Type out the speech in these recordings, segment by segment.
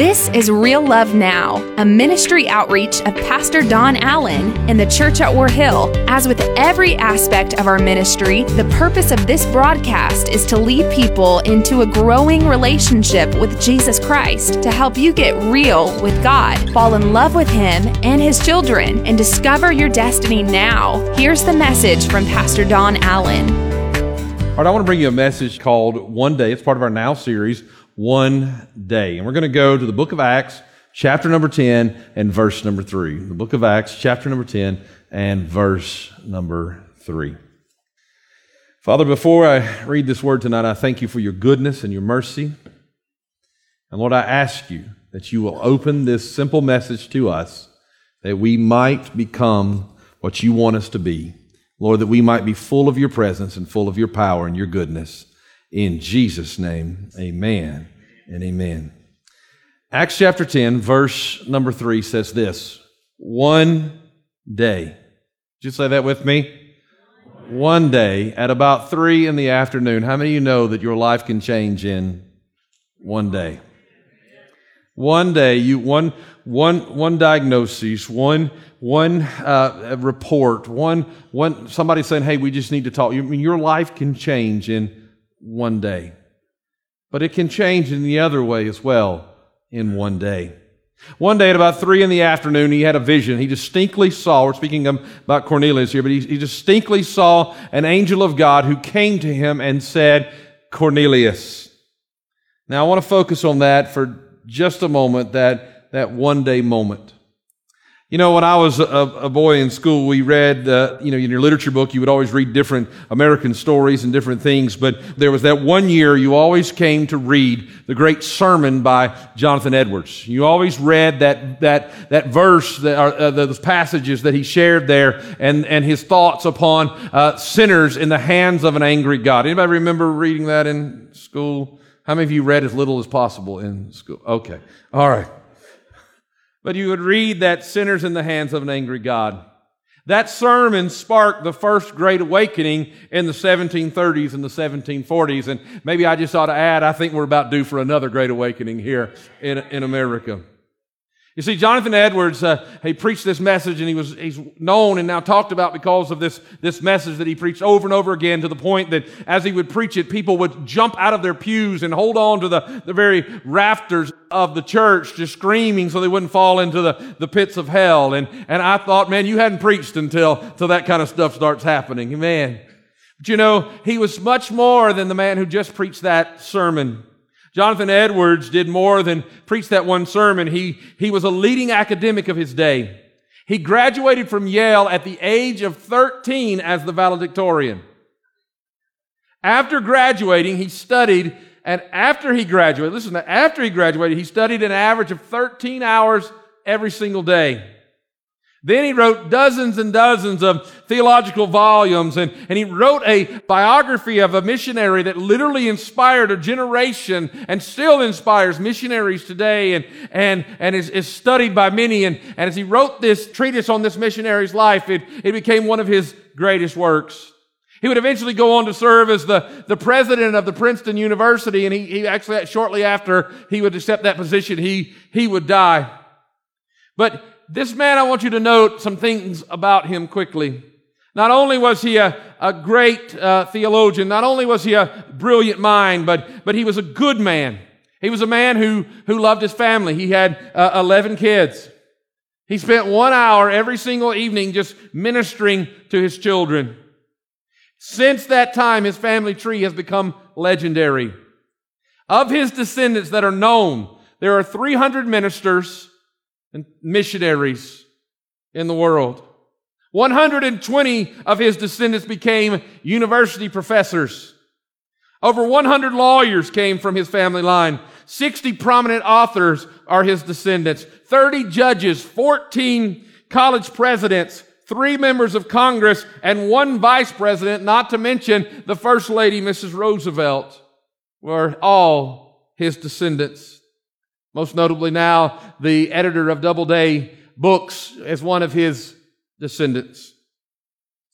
This is Real Love Now, a ministry outreach of Pastor Don Allen in the church at War Hill. As with every aspect of our ministry, the purpose of this broadcast is to lead people into a growing relationship with Jesus Christ to help you get real with God, fall in love with Him and His children, and discover your destiny now. Here's the message from Pastor Don Allen. All right, I want to bring you a message called One Day. It's part of our Now series one day. And we're going to go to the book of Acts, chapter number 10 and verse number 3. The book of Acts, chapter number 10 and verse number 3. Father, before I read this word tonight, I thank you for your goodness and your mercy. And Lord, I ask you that you will open this simple message to us that we might become what you want us to be. Lord, that we might be full of your presence and full of your power and your goodness. In Jesus' name, amen and amen. Acts chapter 10, verse number 3 says this One day. Did you say that with me? One day at about 3 in the afternoon. How many of you know that your life can change in one day? One day, you one one one diagnosis, one one uh, report, one one somebody saying, "Hey, we just need to talk." You, I mean, your life can change in one day. But it can change in the other way as well in one day. One day at about three in the afternoon, he had a vision. He distinctly saw, we're speaking about Cornelius here, but he, he distinctly saw an angel of God who came to him and said, Cornelius. Now I want to focus on that for just a moment, that, that one day moment. You know, when I was a, a boy in school, we read, uh, you know, in your literature book, you would always read different American stories and different things. But there was that one year you always came to read the great sermon by Jonathan Edwards. You always read that, that, that verse, that, uh, those passages that he shared there and, and his thoughts upon uh, sinners in the hands of an angry God. Anybody remember reading that in school? How many of you read as little as possible in school? Okay. All right. But you would read that sinners in the hands of an angry God. That sermon sparked the first great awakening in the 1730s and the 1740s. And maybe I just ought to add, I think we're about due for another great awakening here in, in America. You see, Jonathan Edwards, uh, he preached this message and he was, he's known and now talked about because of this, this message that he preached over and over again to the point that as he would preach it, people would jump out of their pews and hold on to the, the very rafters of the church just screaming so they wouldn't fall into the, the pits of hell. And, and I thought, man, you hadn't preached until, until that kind of stuff starts happening. Man. But you know, he was much more than the man who just preached that sermon. Jonathan Edwards did more than preach that one sermon. He, he was a leading academic of his day. He graduated from Yale at the age of 13 as the valedictorian. After graduating, he studied, and after he graduated, listen, after he graduated, he studied an average of 13 hours every single day. Then he wrote dozens and dozens of theological volumes and, and he wrote a biography of a missionary that literally inspired a generation and still inspires missionaries today and, and, and is, is studied by many. And, and as he wrote this treatise on this missionary's life, it, it became one of his greatest works. He would eventually go on to serve as the, the president of the Princeton University, and he, he actually, shortly after he would accept that position, he, he would die. But this man, I want you to note some things about him quickly. Not only was he a, a great uh, theologian, not only was he a brilliant mind, but, but he was a good man. He was a man who, who loved his family. He had uh, 11 kids. He spent one hour every single evening just ministering to his children. Since that time, his family tree has become legendary. Of his descendants that are known, there are 300 ministers, and missionaries in the world. 120 of his descendants became university professors. Over 100 lawyers came from his family line. 60 prominent authors are his descendants. 30 judges, 14 college presidents, three members of Congress, and one vice president, not to mention the first lady, Mrs. Roosevelt, were all his descendants. Most notably now, the editor of Doubleday Books as one of his descendants.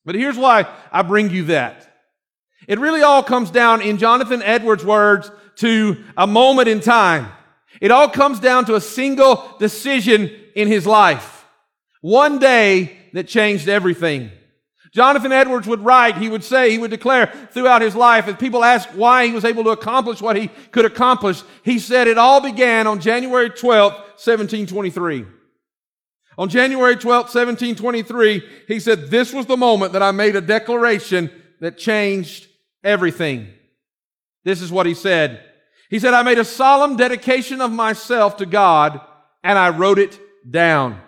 But here's why I bring you that. It really all comes down in Jonathan Edwards' words to a moment in time. It all comes down to a single decision in his life. One day that changed everything. Jonathan Edwards would write, he would say, he would declare throughout his life, as people asked why he was able to accomplish what he could accomplish, he said it all began on January 12th, 1723. On January 12th, 1723, he said, this was the moment that I made a declaration that changed everything. This is what he said. He said, I made a solemn dedication of myself to God and I wrote it down.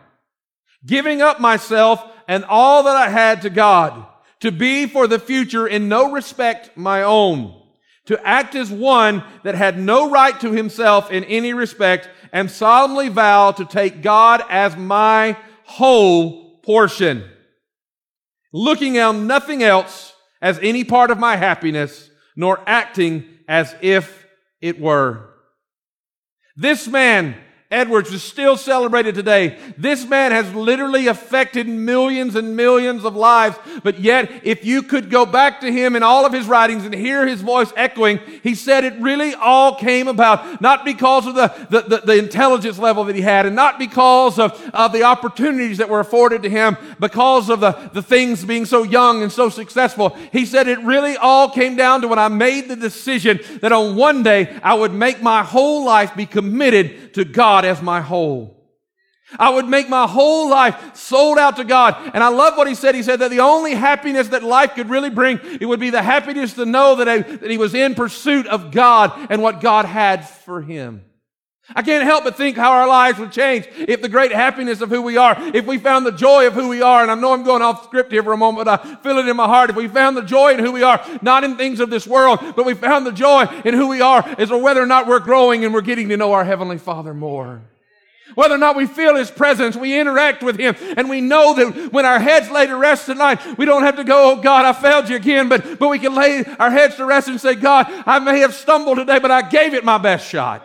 Giving up myself and all that I had to God to be for the future in no respect my own, to act as one that had no right to himself in any respect and solemnly vow to take God as my whole portion, looking on nothing else as any part of my happiness, nor acting as if it were. This man Edwards is still celebrated today. This man has literally affected millions and millions of lives. But yet, if you could go back to him in all of his writings and hear his voice echoing, he said it really all came about not because of the, the, the, the intelligence level that he had and not because of, of the opportunities that were afforded to him, because of the, the things being so young and so successful. He said it really all came down to when I made the decision that on one day I would make my whole life be committed to God God as my whole. I would make my whole life sold out to God. And I love what he said. He said that the only happiness that life could really bring, it would be the happiness to know that, I, that he was in pursuit of God and what God had for him. I can't help but think how our lives would change if the great happiness of who we are, if we found the joy of who we are, and I know I'm going off script here for a moment, but I feel it in my heart. If we found the joy in who we are, not in things of this world, but we found the joy in who we are, as to whether or not we're growing and we're getting to know our Heavenly Father more. Whether or not we feel His presence, we interact with Him, and we know that when our heads lay to rest tonight, we don't have to go, oh God, I failed you again, but, but we can lay our heads to rest and say, God, I may have stumbled today, but I gave it my best shot.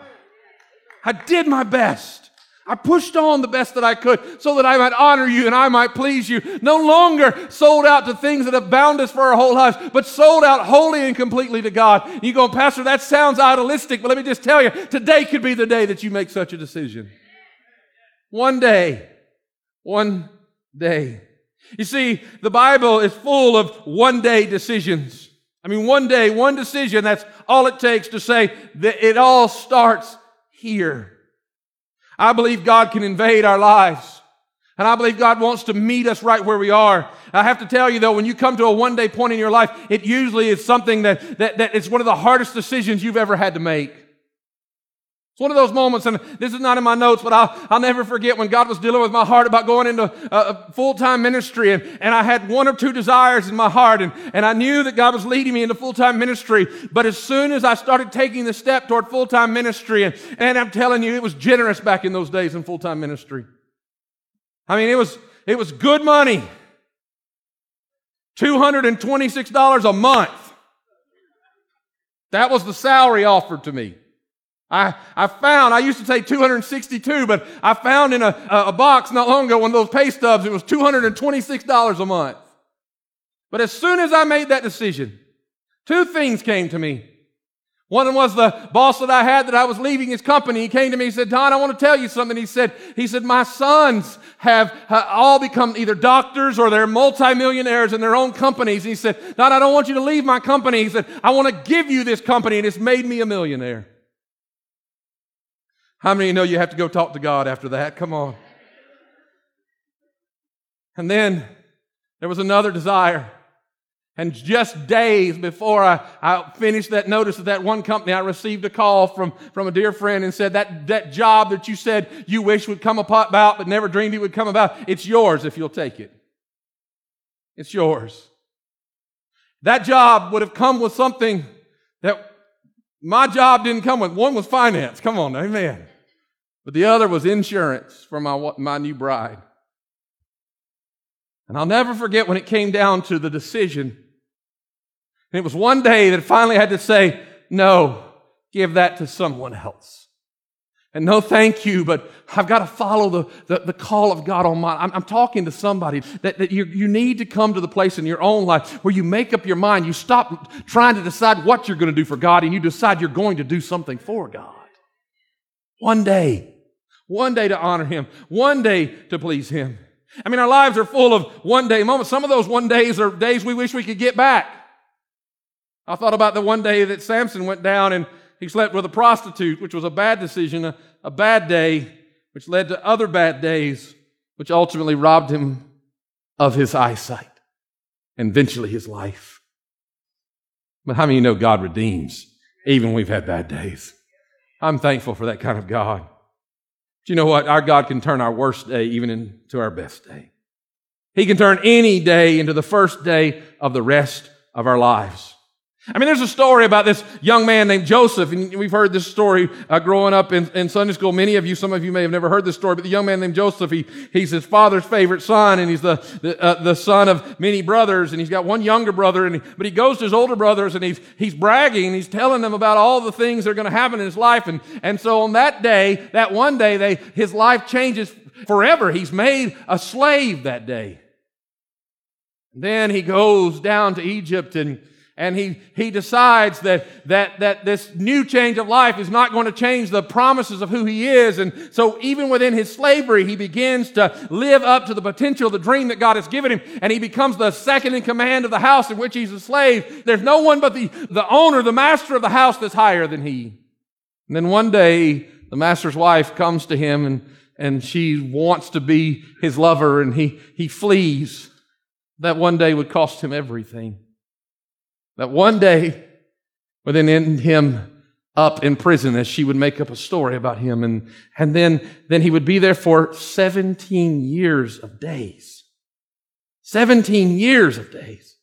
I did my best. I pushed on the best that I could so that I might honor you and I might please you. No longer sold out to things that have bound us for our whole lives, but sold out wholly and completely to God. You go, Pastor, that sounds idealistic, but let me just tell you, today could be the day that you make such a decision. One day. One day. You see, the Bible is full of one day decisions. I mean, one day, one decision, that's all it takes to say that it all starts here. I believe God can invade our lives. And I believe God wants to meet us right where we are. I have to tell you though, when you come to a one day point in your life, it usually is something that, that, that it's one of the hardest decisions you've ever had to make. It's one of those moments, and this is not in my notes, but I'll, I'll never forget when God was dealing with my heart about going into a, full-time ministry, and, and I had one or two desires in my heart, and, and I knew that God was leading me into full-time ministry. But as soon as I started taking the step toward full-time ministry, and, and I'm telling you, it was generous back in those days in full-time ministry. I mean, it was, it was good money. $226 a month. That was the salary offered to me. I, I found, I used to say 262, but I found in a, a box not long ago one of those pay stubs, it was $226 a month. But as soon as I made that decision, two things came to me. One was the boss that I had that I was leaving his company. He came to me. He said, Don, I want to tell you something. He said, he said, my sons have, have all become either doctors or they're multimillionaires in their own companies. And he said, Don, I don't want you to leave my company. He said, I want to give you this company and it's made me a millionaire. How many you know you have to go talk to God after that? Come on. And then there was another desire. And just days before I, I finished that notice of that one company, I received a call from, from a dear friend and said, that, that job that you said you wish would come about but never dreamed it would come about, it's yours if you'll take it. It's yours. That job would have come with something that my job didn't come with. One was finance. Come on, amen. But the other was insurance for my, my new bride. And I'll never forget when it came down to the decision. And it was one day that I finally had to say, no, give that to someone else. And no, thank you, but I've got to follow the, the, the call of God on my, I'm, I'm talking to somebody that, that you, you need to come to the place in your own life where you make up your mind. You stop trying to decide what you're going to do for God and you decide you're going to do something for God. One day. One day to honor Him. One day to please Him. I mean, our lives are full of one day moments. Some of those one days are days we wish we could get back. I thought about the one day that Samson went down and he slept with a prostitute, which was a bad decision, a, a bad day, which led to other bad days, which ultimately robbed him of his eyesight and eventually his life. But how many you know God redeems even when we've had bad days? I'm thankful for that kind of God. But you know what? Our God can turn our worst day even into our best day. He can turn any day into the first day of the rest of our lives. I mean, there's a story about this young man named Joseph, and we've heard this story uh, growing up in, in, Sunday school. Many of you, some of you may have never heard this story, but the young man named Joseph, he, he's his father's favorite son, and he's the, the, uh, the son of many brothers, and he's got one younger brother, and but he goes to his older brothers, and he's, he's bragging, and he's telling them about all the things that are going to happen in his life. And, and so on that day, that one day, they, his life changes forever. He's made a slave that day. Then he goes down to Egypt and and he, he decides that, that, that this new change of life is not going to change the promises of who he is. And so even within his slavery, he begins to live up to the potential, the dream that God has given him. And he becomes the second in command of the house in which he's a slave. There's no one but the, the owner, the master of the house that's higher than he. And then one day, the master's wife comes to him and, and she wants to be his lover and he, he flees. That one day would cost him everything. That one day would then end him up in prison as she would make up a story about him. And, and then, then he would be there for 17 years of days. 17 years of days.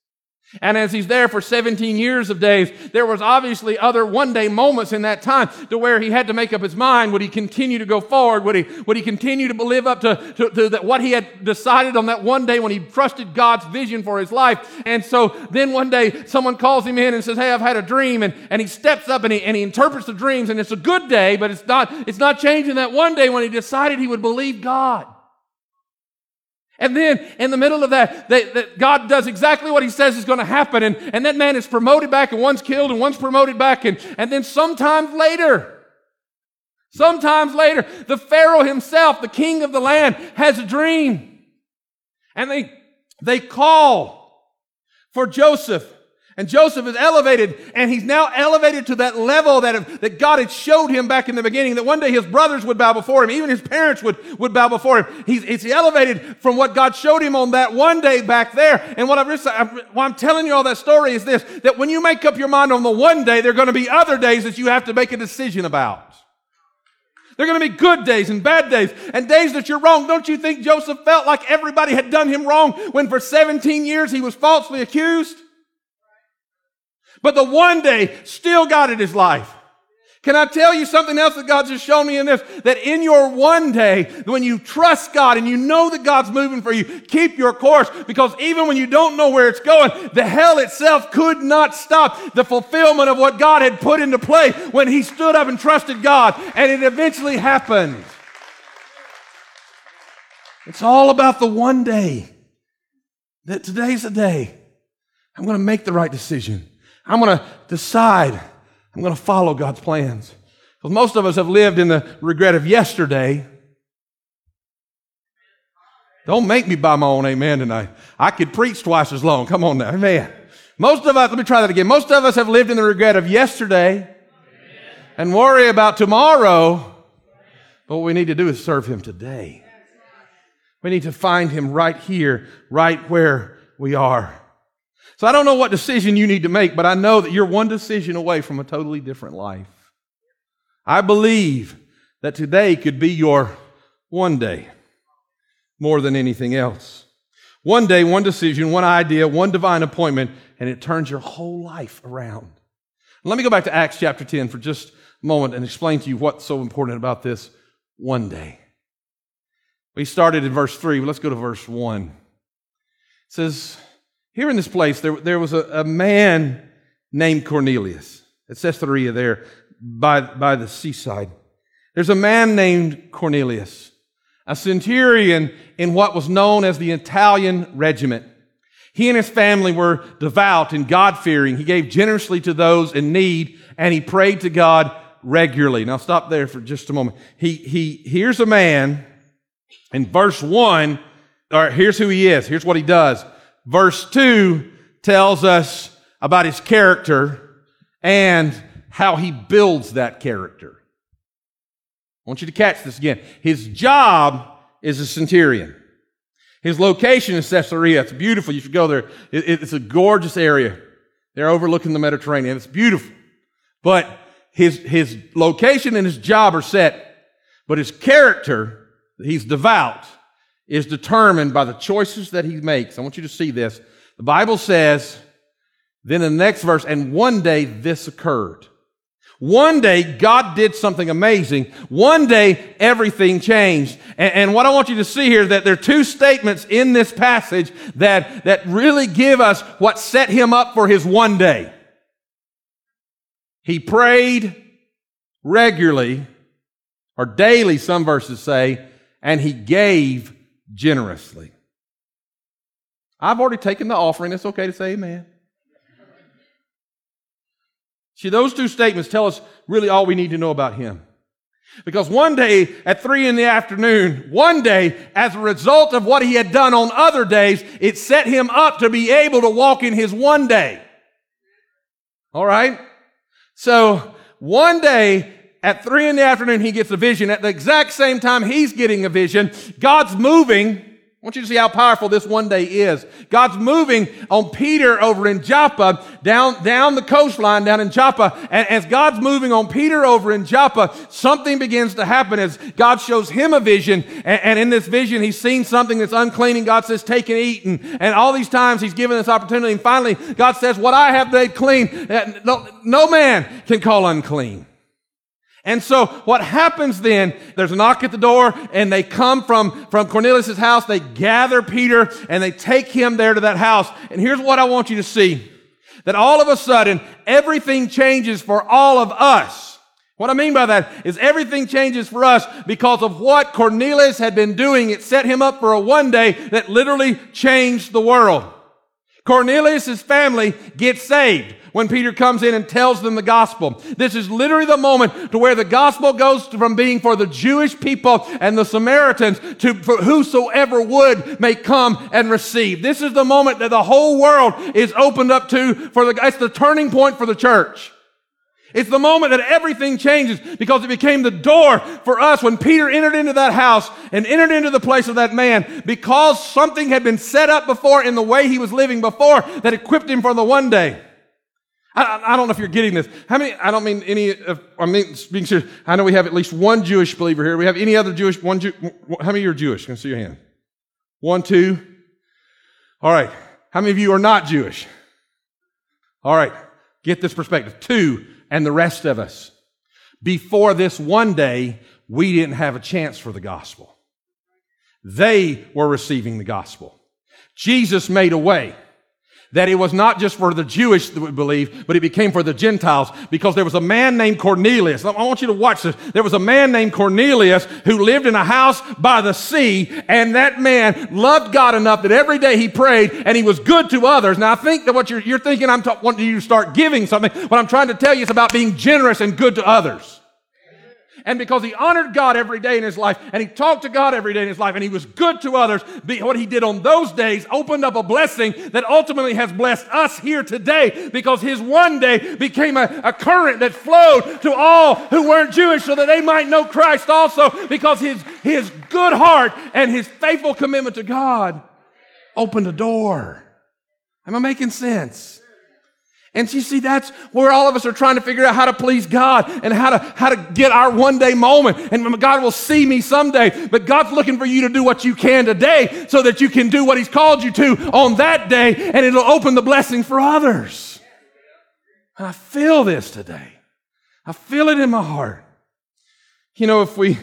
And as he's there for 17 years of days, there was obviously other one day moments in that time to where he had to make up his mind. Would he continue to go forward? Would he, would he continue to live up to, to, to that, what he had decided on that one day when he trusted God's vision for his life? And so then one day someone calls him in and says, Hey, I've had a dream. And, and he steps up and he, and he interprets the dreams and it's a good day, but it's not, it's not changing that one day when he decided he would believe God. And then in the middle of that, that God does exactly what he says is going to happen. And, and that man is promoted back and one's killed and one's promoted back. And, and then sometimes later, sometimes later, the Pharaoh himself, the king of the land, has a dream. And they, they call for Joseph. And Joseph is elevated, and he's now elevated to that level that, that God had showed him back in the beginning, that one day his brothers would bow before him, even his parents would, would bow before him. He's, he's elevated from what God showed him on that one day back there. And what, I've, why I'm telling you all that story is this, that when you make up your mind on the one day, there are going to be other days that you have to make a decision about. There are going to be good days and bad days and days that you're wrong. Don't you think Joseph felt like everybody had done him wrong when for 17 years he was falsely accused? But the one day still got it his life. Can I tell you something else that God's just shown me in this? That in your one day, when you trust God and you know that God's moving for you, keep your course because even when you don't know where it's going, the hell itself could not stop the fulfillment of what God had put into play when he stood up and trusted God and it eventually happened. It's all about the one day that today's the day I'm going to make the right decision. I'm going to decide I'm going to follow God's plans. Because most of us have lived in the regret of yesterday. Don't make me buy my own amen tonight. I could preach twice as long. Come on now. Amen. Most of us, let me try that again. Most of us have lived in the regret of yesterday and worry about tomorrow. But what we need to do is serve Him today. We need to find Him right here, right where we are. So I don't know what decision you need to make, but I know that you're one decision away from a totally different life. I believe that today could be your one day more than anything else. One day, one decision, one idea, one divine appointment, and it turns your whole life around. Let me go back to Acts chapter 10 for just a moment and explain to you what's so important about this one day. We started in verse 3, but let's go to verse 1. It says, here in this place, there, there was a, a man named Cornelius at Caesarea there by, by the seaside. There's a man named Cornelius, a centurion in what was known as the Italian regiment. He and his family were devout and God fearing. He gave generously to those in need and he prayed to God regularly. Now stop there for just a moment. He, he, here's a man in verse one, or here's who he is. Here's what he does. Verse two tells us about his character and how he builds that character. I want you to catch this again. His job is a centurion. His location is Caesarea. It's beautiful. You should go there. It's a gorgeous area. They're overlooking the Mediterranean. It's beautiful. But his, his location and his job are set. But his character, he's devout, is determined by the choices that he makes. I want you to see this. The Bible says, then in the next verse, and one day this occurred. One day, God did something amazing. One day, everything changed. And, and, what I want you to see here is that there are two statements in this passage that, that really give us what set him up for his one day. He prayed regularly, or daily, some verses say, and he gave generously. I've already taken the offering. It's okay to say amen. See, those two statements tell us really all we need to know about him. Because one day at three in the afternoon, one day, as a result of what he had done on other days, it set him up to be able to walk in his one day. All right? So one day at three in the afternoon, he gets a vision. At the exact same time he's getting a vision, God's moving I want you to see how powerful this one day is. God's moving on Peter over in Joppa, down, down the coastline down in Joppa. And as God's moving on Peter over in Joppa, something begins to happen as God shows him a vision. And, and in this vision, he's seen something that's unclean and God says, take and eat. And, and all these times he's given this opportunity. And finally, God says, what I have made clean, no, no man can call unclean. And so what happens then, there's a knock at the door and they come from, from Cornelius' house. They gather Peter and they take him there to that house. And here's what I want you to see. That all of a sudden, everything changes for all of us. What I mean by that is everything changes for us because of what Cornelius had been doing. It set him up for a one day that literally changed the world. Cornelius' family gets saved when Peter comes in and tells them the gospel. This is literally the moment to where the gospel goes from being for the Jewish people and the Samaritans to for whosoever would may come and receive. This is the moment that the whole world is opened up to for the, it's the turning point for the church. It's the moment that everything changes because it became the door for us when Peter entered into that house and entered into the place of that man because something had been set up before in the way he was living before that equipped him for the one day. I, I, don't know if you're getting this. How many, I don't mean any I mean, being serious. I know we have at least one Jewish believer here. We have any other Jewish, one Jew, how many of you are Jewish? Can I see your hand? One, two. All right. How many of you are not Jewish? All right. Get this perspective. Two, and the rest of us. Before this one day, we didn't have a chance for the gospel. They were receiving the gospel. Jesus made a way that it was not just for the Jewish that would believe, but it became for the Gentiles because there was a man named Cornelius. I want you to watch this. There was a man named Cornelius who lived in a house by the sea, and that man loved God enough that every day he prayed and he was good to others. Now I think that what you're, you're thinking, I'm ta- wanting you to start giving something. What I'm trying to tell you is about being generous and good to others and because he honored God every day in his life and he talked to God every day in his life and he was good to others, what he did on those days opened up a blessing that ultimately has blessed us here today because his one day became a, a current that flowed to all who weren't Jewish so that they might know Christ also because his, his good heart and his faithful commitment to God opened a door. Am I making sense? And you see, that's where all of us are trying to figure out how to please God and how to, how to get our one day moment. And God will see me someday. But God's looking for you to do what you can today so that you can do what He's called you to on that day and it'll open the blessing for others. I feel this today. I feel it in my heart. You know, if we,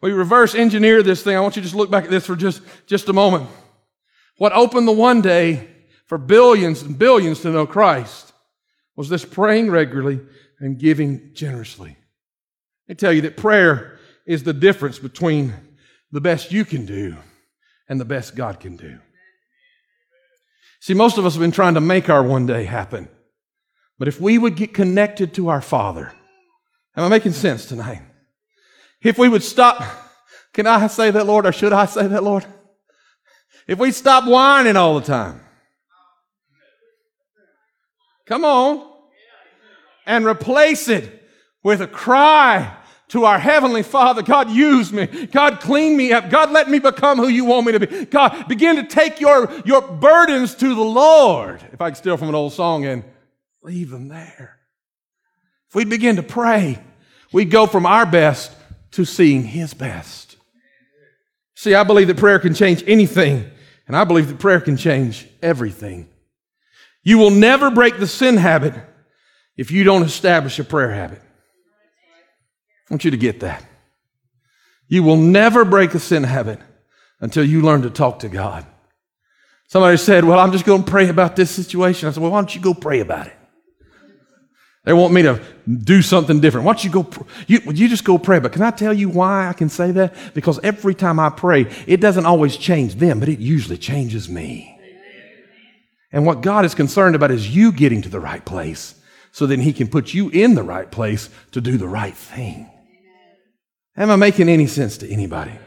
we reverse engineer this thing, I want you to just look back at this for just, just a moment. What opened the one day for billions and billions to know Christ was this praying regularly and giving generously. I tell you that prayer is the difference between the best you can do and the best God can do. See, most of us have been trying to make our one day happen. But if we would get connected to our Father Am I making sense tonight? If we would stop, can I say that, Lord, or should I say that, Lord? If we stop whining all the time, come on, and replace it with a cry to our Heavenly Father, God, use me. God, clean me up. God, let me become who you want me to be. God, begin to take your, your burdens to the Lord. If I could steal from an old song and leave them there. If we begin to pray, we go from our best to seeing His best. See, I believe that prayer can change anything, and I believe that prayer can change everything. You will never break the sin habit if you don't establish a prayer habit. I want you to get that. You will never break a sin habit until you learn to talk to God. Somebody said, Well, I'm just going to pray about this situation. I said, Well, why don't you go pray about it? They want me to do something different. Why don't you go, you, you just go pray. But can I tell you why I can say that? Because every time I pray, it doesn't always change them, but it usually changes me. And what God is concerned about is you getting to the right place so then He can put you in the right place to do the right thing. Am I making any sense to anybody?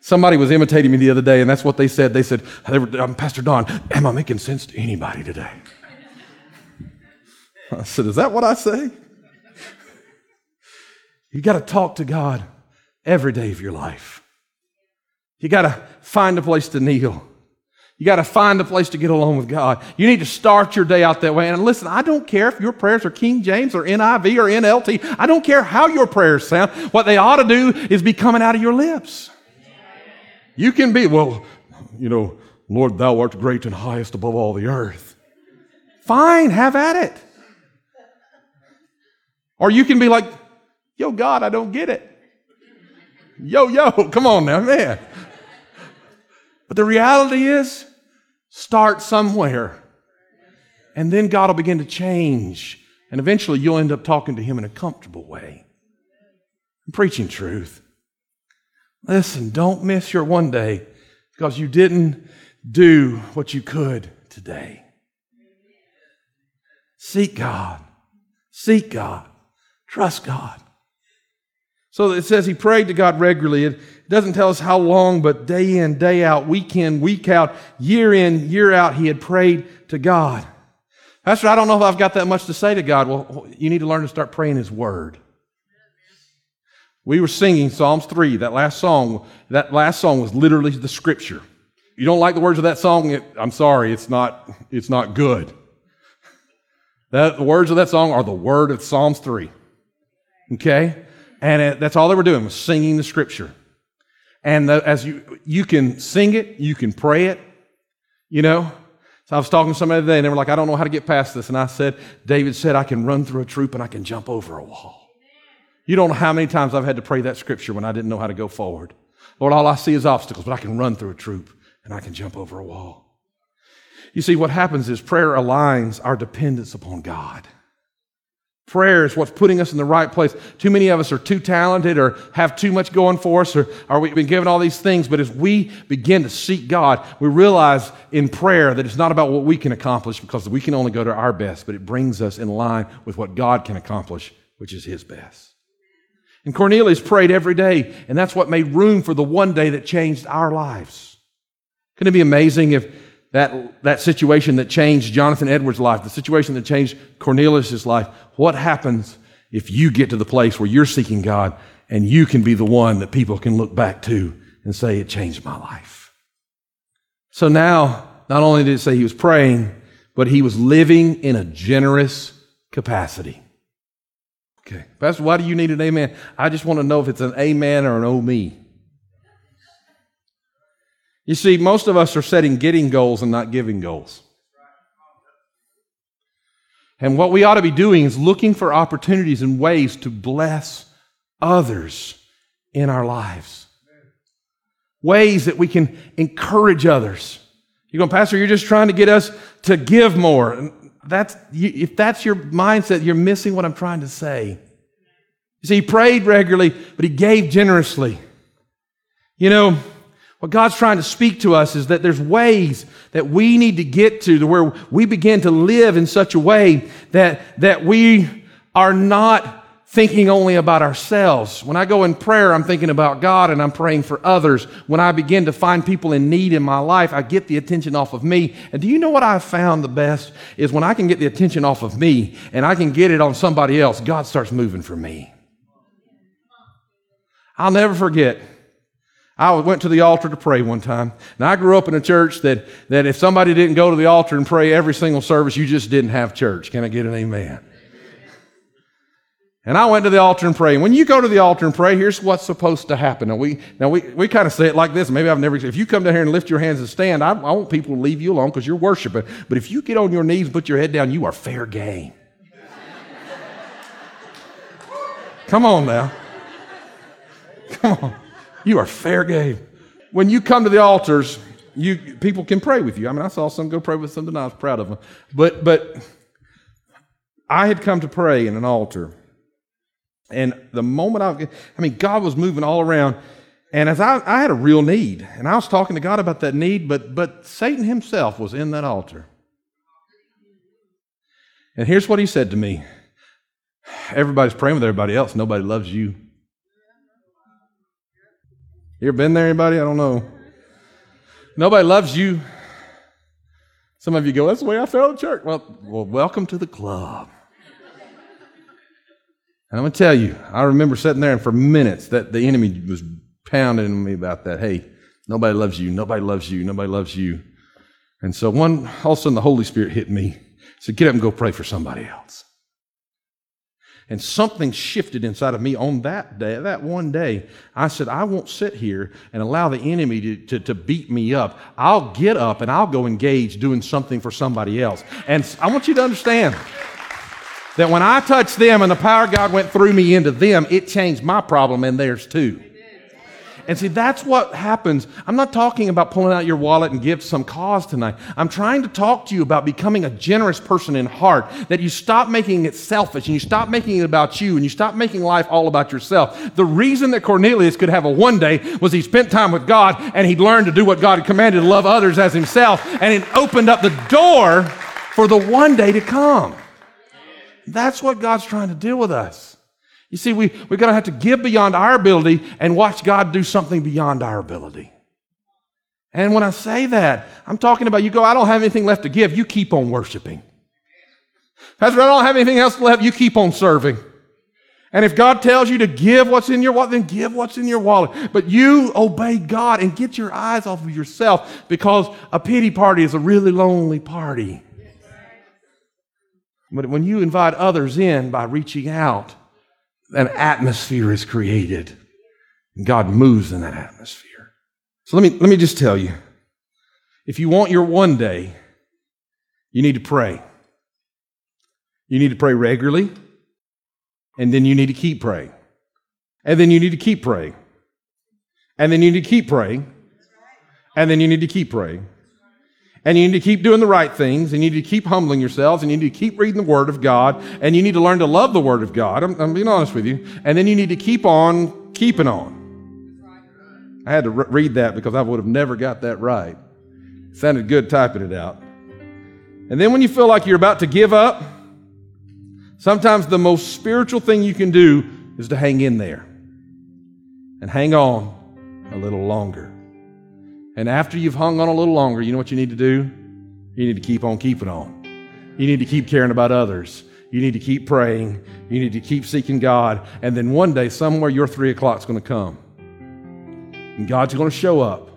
Somebody was imitating me the other day, and that's what they said. They said, um, Pastor Don, am I making sense to anybody today? I said, Is that what I say? You got to talk to God every day of your life. You got to find a place to kneel. You got to find a place to get along with God. You need to start your day out that way. And listen, I don't care if your prayers are King James or NIV or NLT. I don't care how your prayers sound. What they ought to do is be coming out of your lips. You can be, well, you know, Lord, thou art great and highest above all the earth. Fine, have at it. Or you can be like, yo, God, I don't get it. Yo, yo, come on now, man. But the reality is, start somewhere. And then God will begin to change. And eventually you'll end up talking to Him in a comfortable way. I'm preaching truth. Listen, don't miss your one day because you didn't do what you could today. Seek God. Seek God. Trust God. So it says he prayed to God regularly. Doesn't tell us how long, but day in, day out, week in, week out, year in, year out, he had prayed to God. Pastor, I don't know if I've got that much to say to God. Well, you need to learn to start praying his word. We were singing Psalms 3, that last song. That last song was literally the scripture. You don't like the words of that song? It, I'm sorry, it's not, it's not good. That, the words of that song are the word of Psalms 3. Okay? And it, that's all they were doing was singing the scripture. And the, as you, you can sing it, you can pray it, you know. So I was talking to somebody today and they were like, I don't know how to get past this. And I said, David said, I can run through a troop and I can jump over a wall. You don't know how many times I've had to pray that scripture when I didn't know how to go forward. Lord, all I see is obstacles, but I can run through a troop and I can jump over a wall. You see, what happens is prayer aligns our dependence upon God. Prayer is what's putting us in the right place. Too many of us are too talented or have too much going for us or, or we've been given all these things. But as we begin to seek God, we realize in prayer that it's not about what we can accomplish because we can only go to our best, but it brings us in line with what God can accomplish, which is His best. And Cornelius prayed every day, and that's what made room for the one day that changed our lives. Couldn't it be amazing if that, that situation that changed Jonathan Edwards' life, the situation that changed Cornelius' life, what happens if you get to the place where you're seeking God and you can be the one that people can look back to and say, it changed my life? So now, not only did it say he was praying, but he was living in a generous capacity. Okay. Pastor, why do you need an amen? I just want to know if it's an amen or an oh me. You see, most of us are setting getting goals and not giving goals. And what we ought to be doing is looking for opportunities and ways to bless others in our lives. Ways that we can encourage others. You're going, Pastor, you're just trying to get us to give more. That's, if that's your mindset, you're missing what I'm trying to say. You see, he prayed regularly, but he gave generously. You know, what God's trying to speak to us is that there's ways that we need to get to, to where we begin to live in such a way that, that we are not thinking only about ourselves. When I go in prayer, I'm thinking about God and I'm praying for others. When I begin to find people in need in my life, I get the attention off of me. And do you know what I've found the best is when I can get the attention off of me and I can get it on somebody else, God starts moving for me. I'll never forget. I went to the altar to pray one time. Now, I grew up in a church that, that if somebody didn't go to the altar and pray every single service, you just didn't have church. Can I get an amen? And I went to the altar and prayed. When you go to the altar and pray, here's what's supposed to happen. Now we, now we, we kind of say it like this. Maybe I've never, if you come down here and lift your hands and stand, I, I want people to leave you alone because you're worshiping. But if you get on your knees and put your head down, you are fair game. come on now. Come on. You are fair game. When you come to the altars, you, people can pray with you. I mean, I saw some go pray with some tonight. I was proud of them. But, but I had come to pray in an altar and the moment I, I mean, God was moving all around. And as I, I had a real need, and I was talking to God about that need, but, but Satan himself was in that altar. And here's what he said to me Everybody's praying with everybody else, nobody loves you. You ever been there, anybody? I don't know. Nobody loves you. Some of you go, That's the way I felt in church. Well, well welcome to the club. And I'm going to tell you, I remember sitting there and for minutes that the enemy was pounding me about that. Hey, nobody loves you. Nobody loves you. Nobody loves you. And so one, all of a sudden the Holy Spirit hit me. Said, get up and go pray for somebody else. And something shifted inside of me on that day, that one day. I said, I won't sit here and allow the enemy to, to, to, beat me up. I'll get up and I'll go engage doing something for somebody else. And I want you to understand that when I touched them and the power of God went through me into them, it changed my problem and theirs too. And see, that's what happens. I'm not talking about pulling out your wallet and give some cause tonight. I'm trying to talk to you about becoming a generous person in heart, that you stop making it selfish and you stop making it about you and you stop making life all about yourself. The reason that Cornelius could have a one day was he spent time with God and he learned to do what God had commanded to love others as himself, and it opened up the door for the one day to come. That's what God's trying to do with us. You see, we, we're going to have to give beyond our ability and watch God do something beyond our ability. And when I say that, I'm talking about you go, I don't have anything left to give. You keep on worshiping. Pastor, I don't have anything else left. You keep on serving. And if God tells you to give what's in your wallet, then give what's in your wallet. But you obey God and get your eyes off of yourself because a pity party is a really lonely party. But when you invite others in by reaching out, an atmosphere is created. And God moves in that atmosphere. So let me, let me just tell you if you want your one day, you need to pray. You need to pray regularly, and then you need to keep praying. And then you need to keep praying. And then you need to keep praying. And then you need to keep praying. And you need to keep doing the right things, and you need to keep humbling yourselves, and you need to keep reading the Word of God, and you need to learn to love the Word of God. I'm, I'm being honest with you. And then you need to keep on keeping on. I had to re- read that because I would have never got that right. Sounded good typing it out. And then when you feel like you're about to give up, sometimes the most spiritual thing you can do is to hang in there and hang on a little longer. And after you've hung on a little longer, you know what you need to do? You need to keep on keeping on. You need to keep caring about others. You need to keep praying. You need to keep seeking God. And then one day, somewhere, your three o'clock's going to come. And God's going to show up,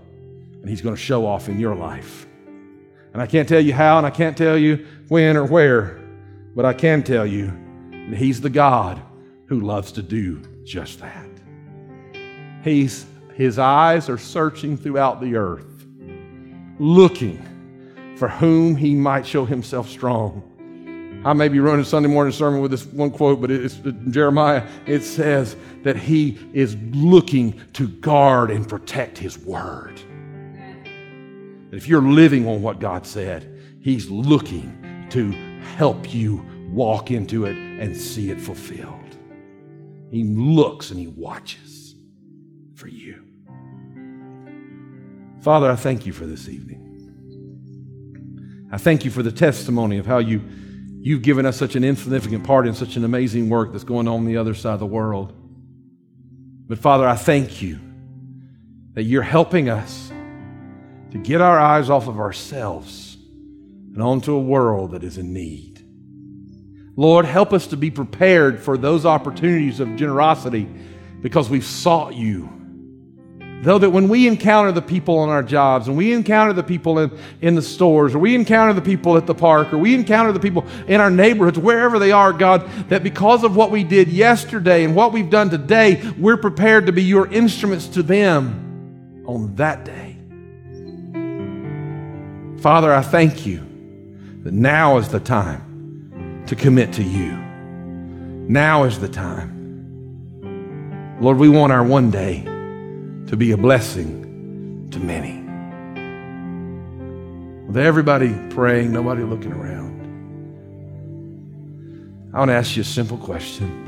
and He's going to show off in your life. And I can't tell you how, and I can't tell you when or where, but I can tell you that He's the God who loves to do just that. He's his eyes are searching throughout the earth, looking for whom he might show himself strong. I may be running a Sunday morning sermon with this one quote, but it's Jeremiah. It says that he is looking to guard and protect his word. That if you're living on what God said, he's looking to help you walk into it and see it fulfilled. He looks and he watches for you. Father, I thank you for this evening. I thank you for the testimony of how you You've given us such an insignificant part in such an amazing work that's going on the other side of the world. But Father, I thank you that you're helping us to get our eyes off of ourselves and onto a world that is in need. Lord, help us to be prepared for those opportunities of generosity because we've sought you Though that when we encounter the people on our jobs and we encounter the people in, in the stores or we encounter the people at the park or we encounter the people in our neighborhoods, wherever they are, God, that because of what we did yesterday and what we've done today, we're prepared to be your instruments to them on that day. Father, I thank you that now is the time to commit to you. Now is the time. Lord, we want our one day to be a blessing to many. With everybody praying, nobody looking around, I want to ask you a simple question.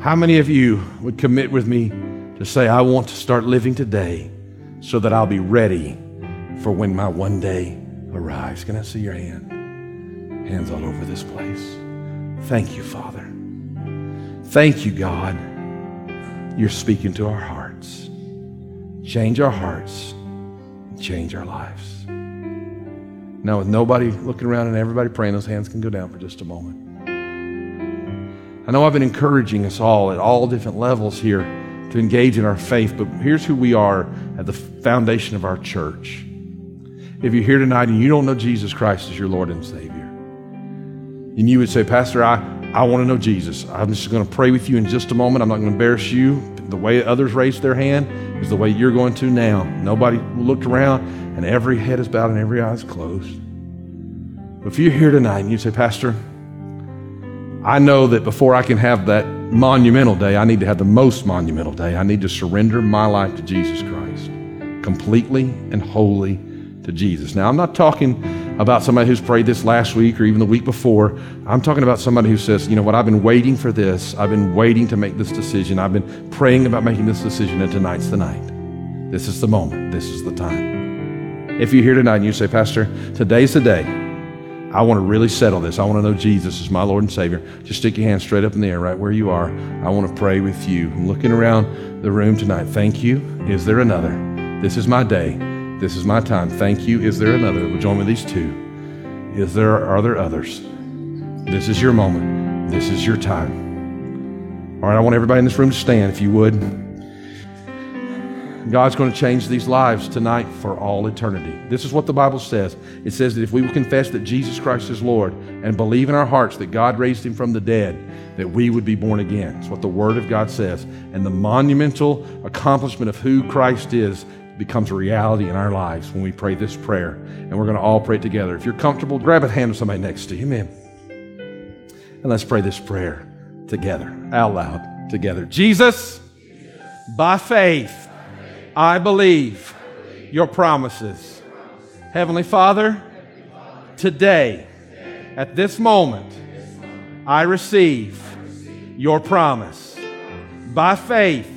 How many of you would commit with me to say, I want to start living today so that I'll be ready for when my one day arrives? Can I see your hand? Hands all over this place. Thank you, Father. Thank you, God you're speaking to our hearts. Change our hearts, change our lives. Now, with nobody looking around and everybody praying, those hands can go down for just a moment. I know I've been encouraging us all at all different levels here to engage in our faith, but here's who we are at the foundation of our church. If you're here tonight and you don't know Jesus Christ as your Lord and Savior, and you would say, Pastor, I, I want to know Jesus. I'm just going to pray with you in just a moment. I'm not going to embarrass you. The way others raised their hand is the way you're going to now. Nobody looked around, and every head is bowed and every eye is closed. But if you're here tonight and you say, Pastor, I know that before I can have that monumental day, I need to have the most monumental day. I need to surrender my life to Jesus Christ completely and wholly to Jesus. Now, I'm not talking about somebody who's prayed this last week or even the week before. I'm talking about somebody who says, you know what, I've been waiting for this. I've been waiting to make this decision. I've been praying about making this decision, and tonight's the night. This is the moment. This is the time. If you're here tonight and you say, Pastor, today's the day. I want to really settle this. I want to know Jesus is my Lord and Savior. Just stick your hand straight up in the air right where you are. I want to pray with you. I'm looking around the room tonight. Thank you. Is there another? This is my day. This is my time. Thank you. Is there another? Will join with these two? Is there are there others? This is your moment. This is your time. All right, I want everybody in this room to stand, if you would. God's going to change these lives tonight for all eternity. This is what the Bible says. It says that if we will confess that Jesus Christ is Lord and believe in our hearts that God raised him from the dead, that we would be born again. It's what the Word of God says. And the monumental accomplishment of who Christ is becomes a reality in our lives when we pray this prayer. And we're going to all pray together. If you're comfortable, grab a hand of somebody next to you. Amen. And let's pray this prayer together, out loud, together. Jesus, by faith, I believe your promises. Heavenly Father, today, at this moment, I receive your promise. By faith,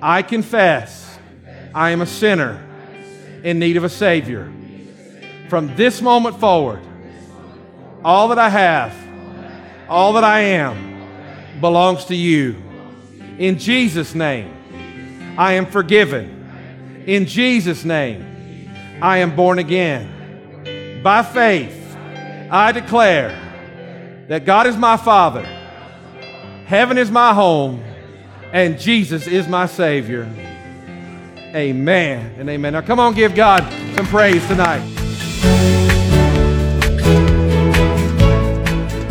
I confess I am a sinner in need of a Savior. From this moment forward, all that I have, all that I am, belongs to you. In Jesus' name, I am forgiven. In Jesus' name, I am born again. By faith, I declare that God is my Father, heaven is my home, and Jesus is my Savior. Amen and amen. Now, come on, give God some praise tonight.